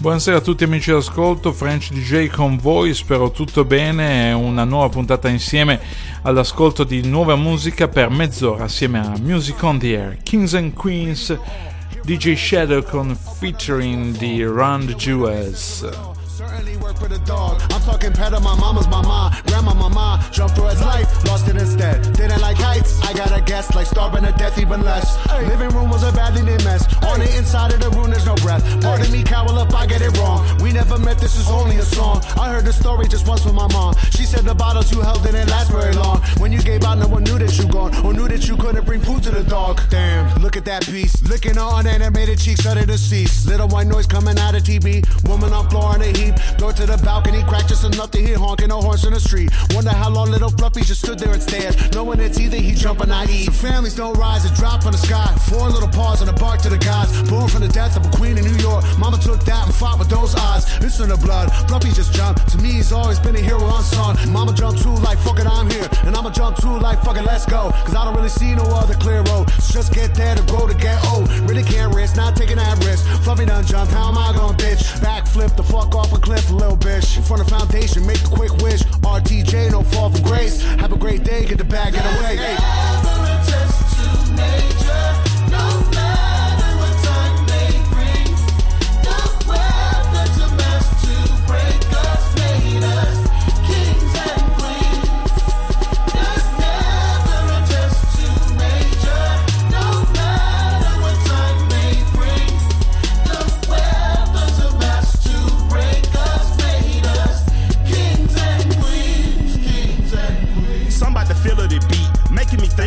Buonasera a tutti amici d'ascolto, French DJ con voi, spero tutto bene, una nuova puntata insieme all'ascolto di nuova musica per mezz'ora assieme a Music on the Air, Kings and Queens, DJ Shadow con featuring di Run Jewels. Certainly work for the dog. I'm talking pet of my mama's mama, grandma mama. Jumped through his life, lost it instead. Didn't like heights, I got a guess, like starving to death, even less. Living room was a badly named mess. On the inside of the room, there's no breath. Pardon me, cowl up, I get it wrong. We never met, this is only a song. I heard the story just once from my mom. She said the bottles you held didn't last very long. When you gave out, no one knew that you gone, or knew that you couldn't bring food to the dog. Damn, look at that piece. Licking on animated cheeks, the deceased. Little white noise coming out of TV. Woman on floor in the heat. Door to the balcony, crack just enough to hear honking no horns in the street. Wonder how long little Fluffy just stood there and stared, knowing it's either he jump or I eat. Families don't rise and drop from the sky. Four little paws on the bark to the gods. Born from the death of a queen in New York. Mama took that fought with those odds. It's in the blood. Fluffy just jumped. To me, he's always been a hero unsung. Mama jumped too like fucking I'm here. And I'ma jump too like fucking let's go. Cause I don't really see no other clear road. So just get there to grow to get old. Really can't risk, not taking that risk. Fluffy done jumped. How am I gonna bitch? Backflip the fuck off a cliff, little bitch. In front of foundation, make a quick wish. RTJ, no fall from grace. Have a great day, get the bag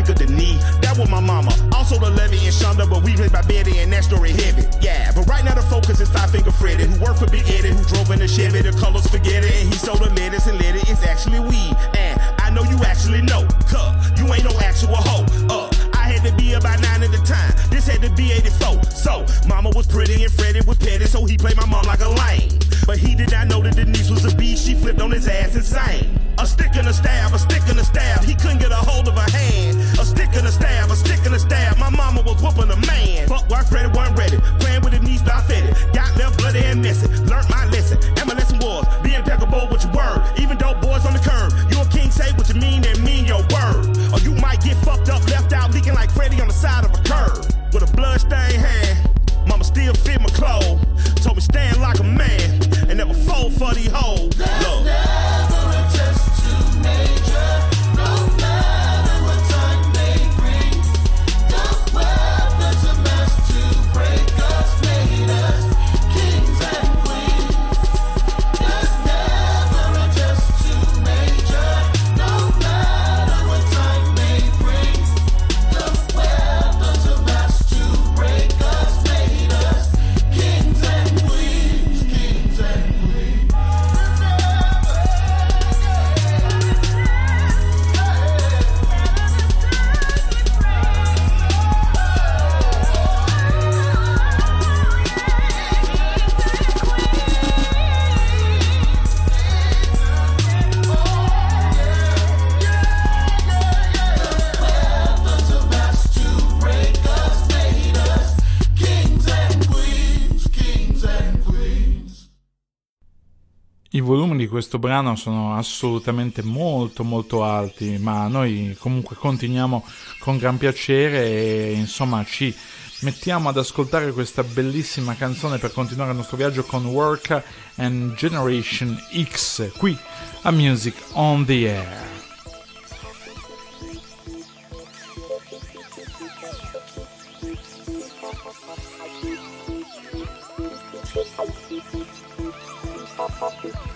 drink the knee. That was my mama. Also the Levy and Shonda, but we played by Betty and that story heavy. Yeah, but right now the focus is Five Finger Freddy, who worked for Big Eddie, who drove in the Chevy. The colors forget it, and he sold the lettuce and let it. It's actually weed. questo brano sono assolutamente molto molto alti, ma noi comunque continuiamo con gran piacere e insomma ci mettiamo ad ascoltare questa bellissima canzone per continuare il nostro viaggio con Work and Generation X qui a Music on the Air.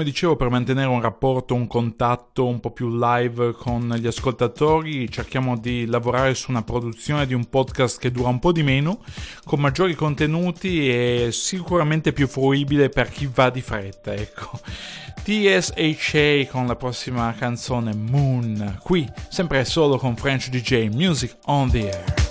Come dicevo, per mantenere un rapporto, un contatto un po' più live con gli ascoltatori, cerchiamo di lavorare su una produzione di un podcast che dura un po' di meno, con maggiori contenuti e sicuramente più fruibile per chi va di fretta, ecco. TSHA con la prossima canzone Moon, qui sempre solo con French DJ Music on the Air.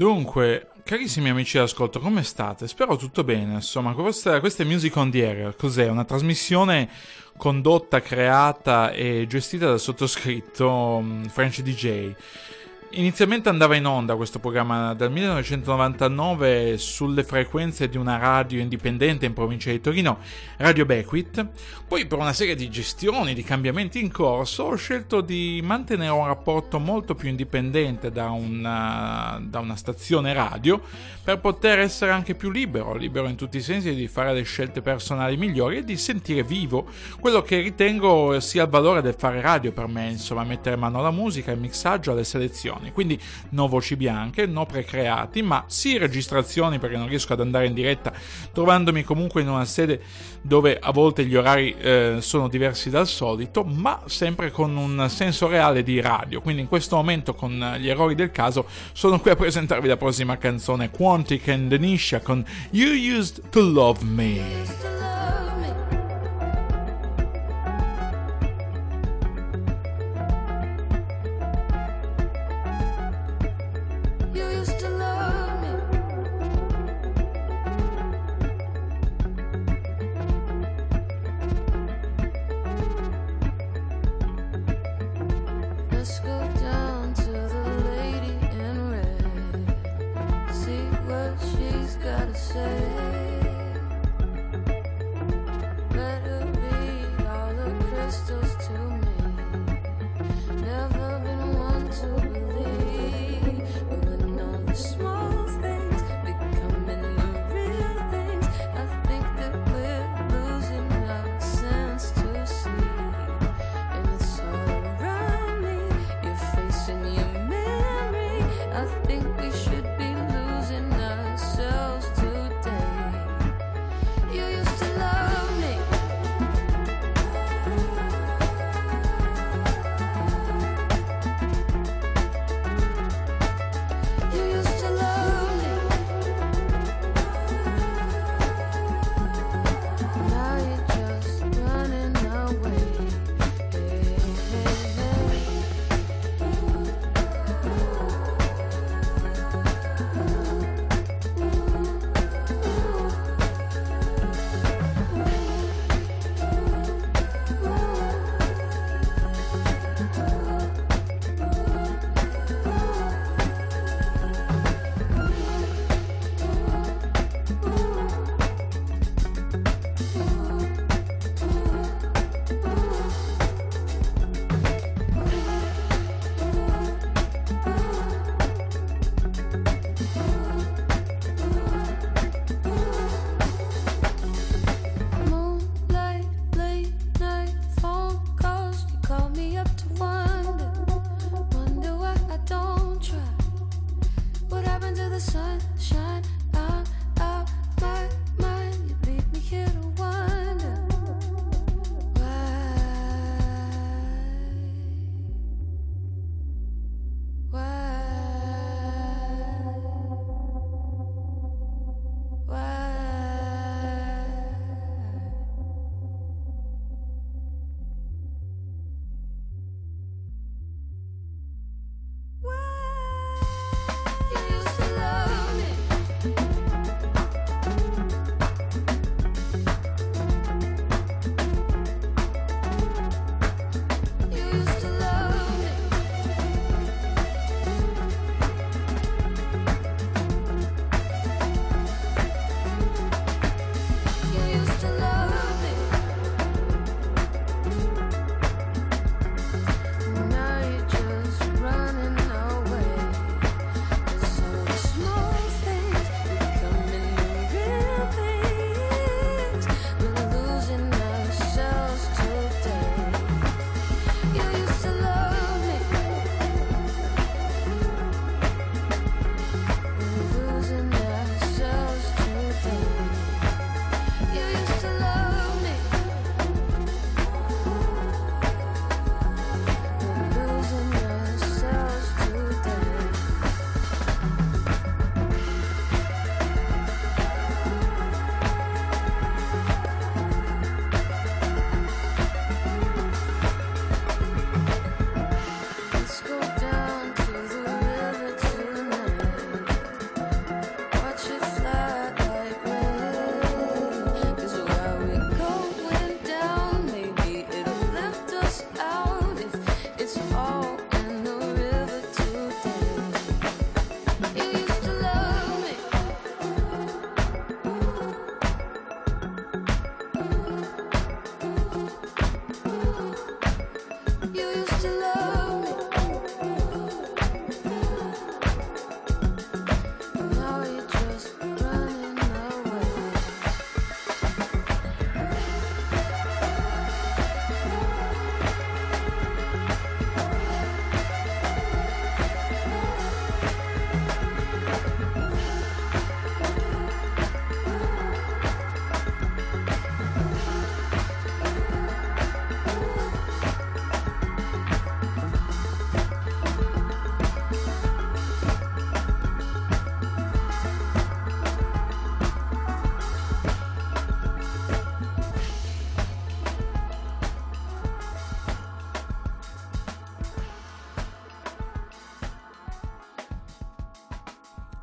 Dunque, carissimi amici d'ascolto, come state? Spero tutto bene. Insomma, questa, questa è Music on the Air. Cos'è? Una trasmissione condotta, creata e gestita dal sottoscritto mm, French DJ. Inizialmente andava in onda questo programma dal 1999 sulle frequenze di una radio indipendente in provincia di Torino, Radio Beckwith. Poi per una serie di gestioni, di cambiamenti in corso, ho scelto di mantenere un rapporto molto più indipendente da una, da una stazione radio per poter essere anche più libero, libero in tutti i sensi di fare le scelte personali migliori e di sentire vivo quello che ritengo sia il valore del fare radio per me, insomma mettere mano alla musica, al mixaggio, alle selezioni registrazioni, quindi no voci bianche, no precreati, ma sì registrazioni perché non riesco ad andare in diretta trovandomi comunque in una sede dove a volte gli orari eh, sono diversi dal solito, ma sempre con un senso reale di radio. Quindi in questo momento con gli errori del caso sono qui a presentarvi la prossima canzone Quantic and Denisha con You Used to Love Me.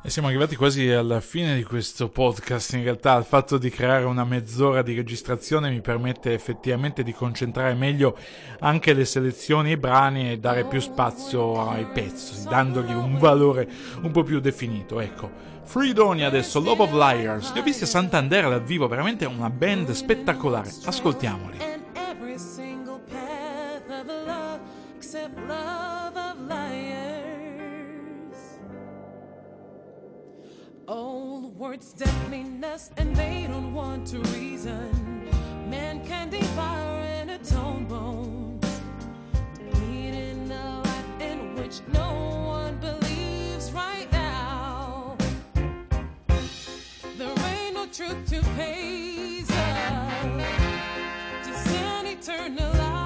E siamo arrivati quasi alla fine di questo podcast. In realtà il fatto di creare una mezz'ora di registrazione mi permette effettivamente di concentrare meglio anche le selezioni e i brani e dare più spazio ai pezzi, dandogli un valore un po' più definito. Ecco. Freedoni adesso, Love of Liars. Li ho visti a Santander dal vivo, veramente una band spettacolare. Ascoltiamoli. Words that mean and they don't want to reason. Man can devour and atone bones. Bleed in a life in which no one believes right now. There ain't no truth to face. Just an eternal clouds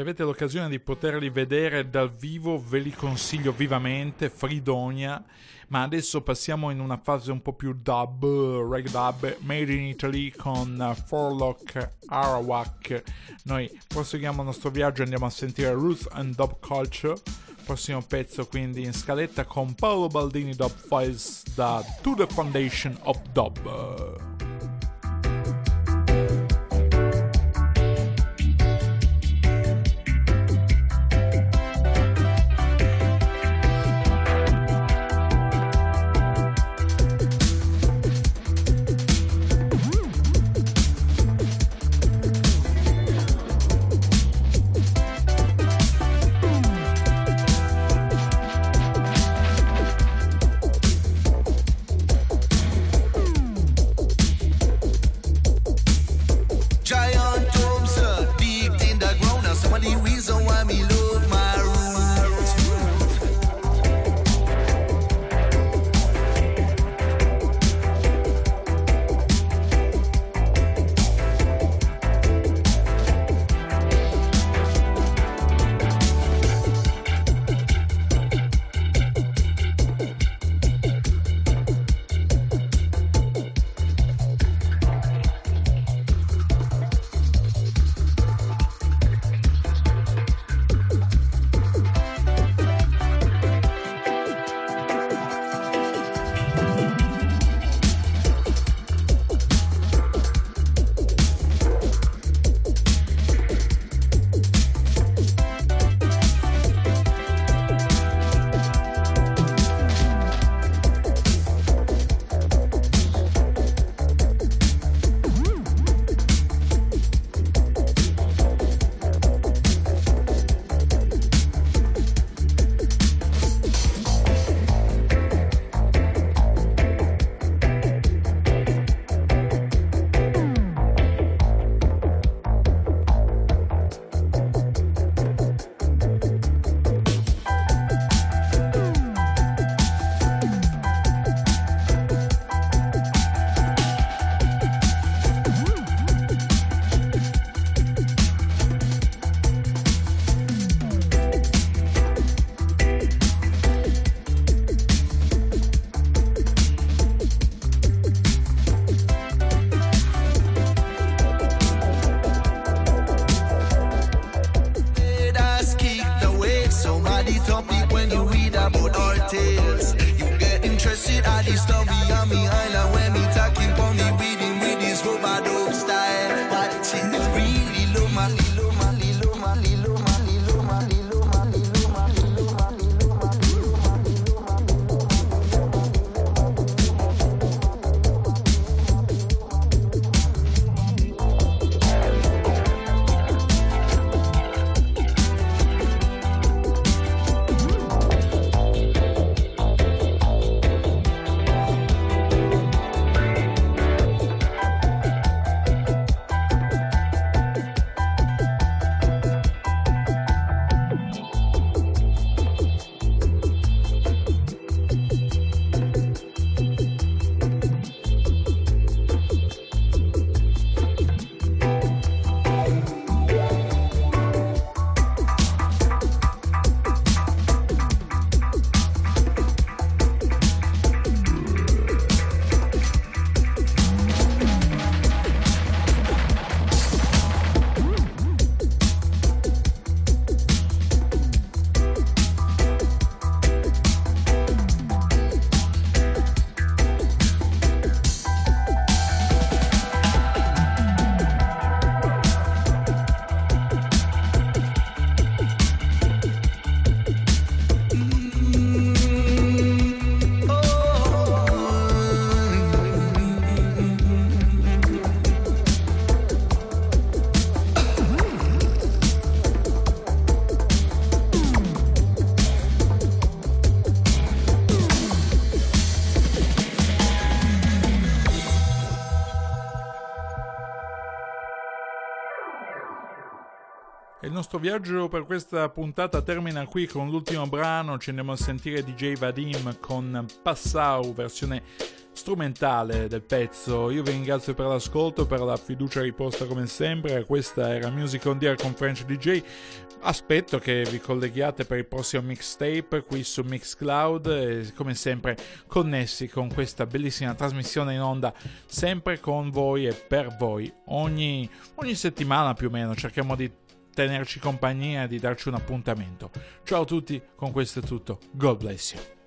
Se avete l'occasione di poterli vedere dal vivo, ve li consiglio vivamente, Fridonia. Ma adesso passiamo in una fase un po' più dub, reg dub, made in Italy con Forlock Arawak. Noi proseguiamo il nostro viaggio e andiamo a sentire Ruth and Dub Culture. Prossimo pezzo quindi in scaletta con Paolo Baldini Dub Files da To the Foundation of Dub. Nostro viaggio per questa puntata termina qui con l'ultimo brano, ci andiamo a sentire DJ Vadim con Passau, versione strumentale del pezzo. Io vi ringrazio per l'ascolto, per la fiducia riposta come sempre. Questa era Music on the Air con French DJ. Aspetto che vi colleghiate per il prossimo mixtape qui su Mixcloud e come sempre connessi con questa bellissima trasmissione in onda sempre con voi e per voi ogni, ogni settimana più o meno cerchiamo di tenerci compagnia e di darci un appuntamento. Ciao a tutti, con questo è tutto. God bless you.